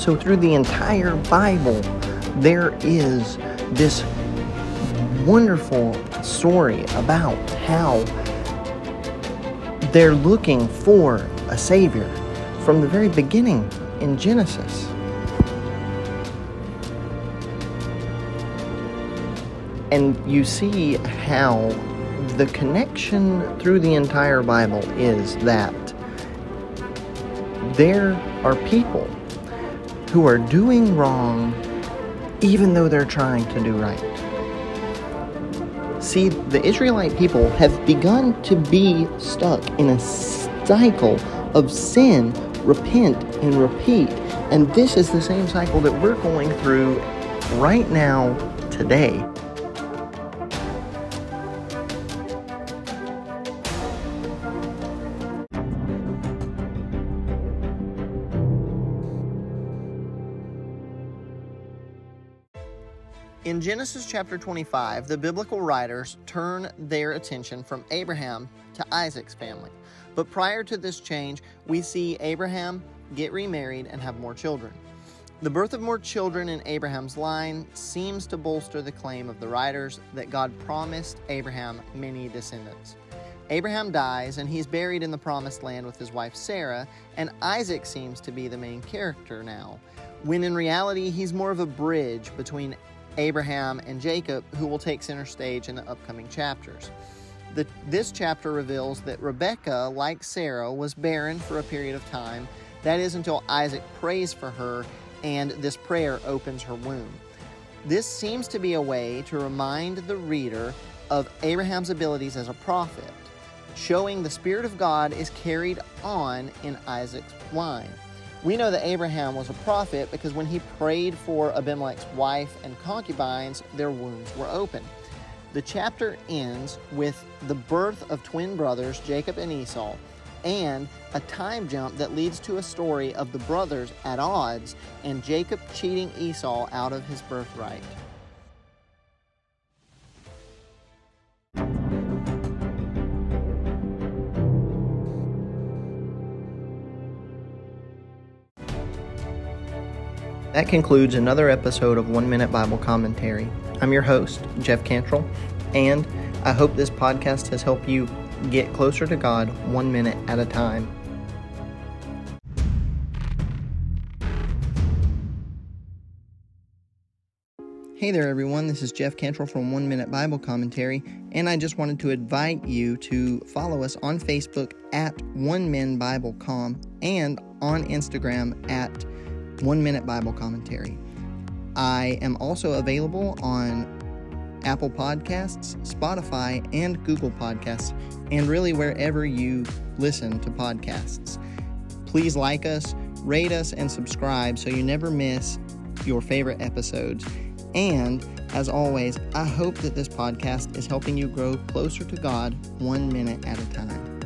So, through the entire Bible, there is this wonderful story about how they're looking for a Savior from the very beginning in Genesis. And you see how the connection through the entire Bible is that there are people who are doing wrong even though they're trying to do right. See, the Israelite people have begun to be stuck in a cycle of sin, repent, and repeat. And this is the same cycle that we're going through right now, today. In Genesis chapter 25, the biblical writers turn their attention from Abraham to Isaac's family. But prior to this change, we see Abraham get remarried and have more children. The birth of more children in Abraham's line seems to bolster the claim of the writers that God promised Abraham many descendants. Abraham dies and he's buried in the promised land with his wife Sarah, and Isaac seems to be the main character now, when in reality he's more of a bridge between Abraham, and Jacob, who will take center stage in the upcoming chapters. The, this chapter reveals that Rebekah, like Sarah, was barren for a period of time. That is until Isaac prays for her and this prayer opens her womb. This seems to be a way to remind the reader of Abraham's abilities as a prophet, showing the Spirit of God is carried on in Isaac's line. We know that Abraham was a prophet because when he prayed for Abimelech's wife and concubines, their wombs were open. The chapter ends with the birth of twin brothers, Jacob and Esau, and a time jump that leads to a story of the brothers at odds and Jacob cheating Esau out of his birthright. That concludes another episode of One Minute Bible Commentary. I'm your host, Jeff Cantrell, and I hope this podcast has helped you get closer to God one minute at a time. Hey there, everyone. This is Jeff Cantrell from One Minute Bible Commentary, and I just wanted to invite you to follow us on Facebook at One Min Bible Com and on Instagram at one Minute Bible Commentary. I am also available on Apple Podcasts, Spotify, and Google Podcasts, and really wherever you listen to podcasts. Please like us, rate us, and subscribe so you never miss your favorite episodes. And as always, I hope that this podcast is helping you grow closer to God one minute at a time.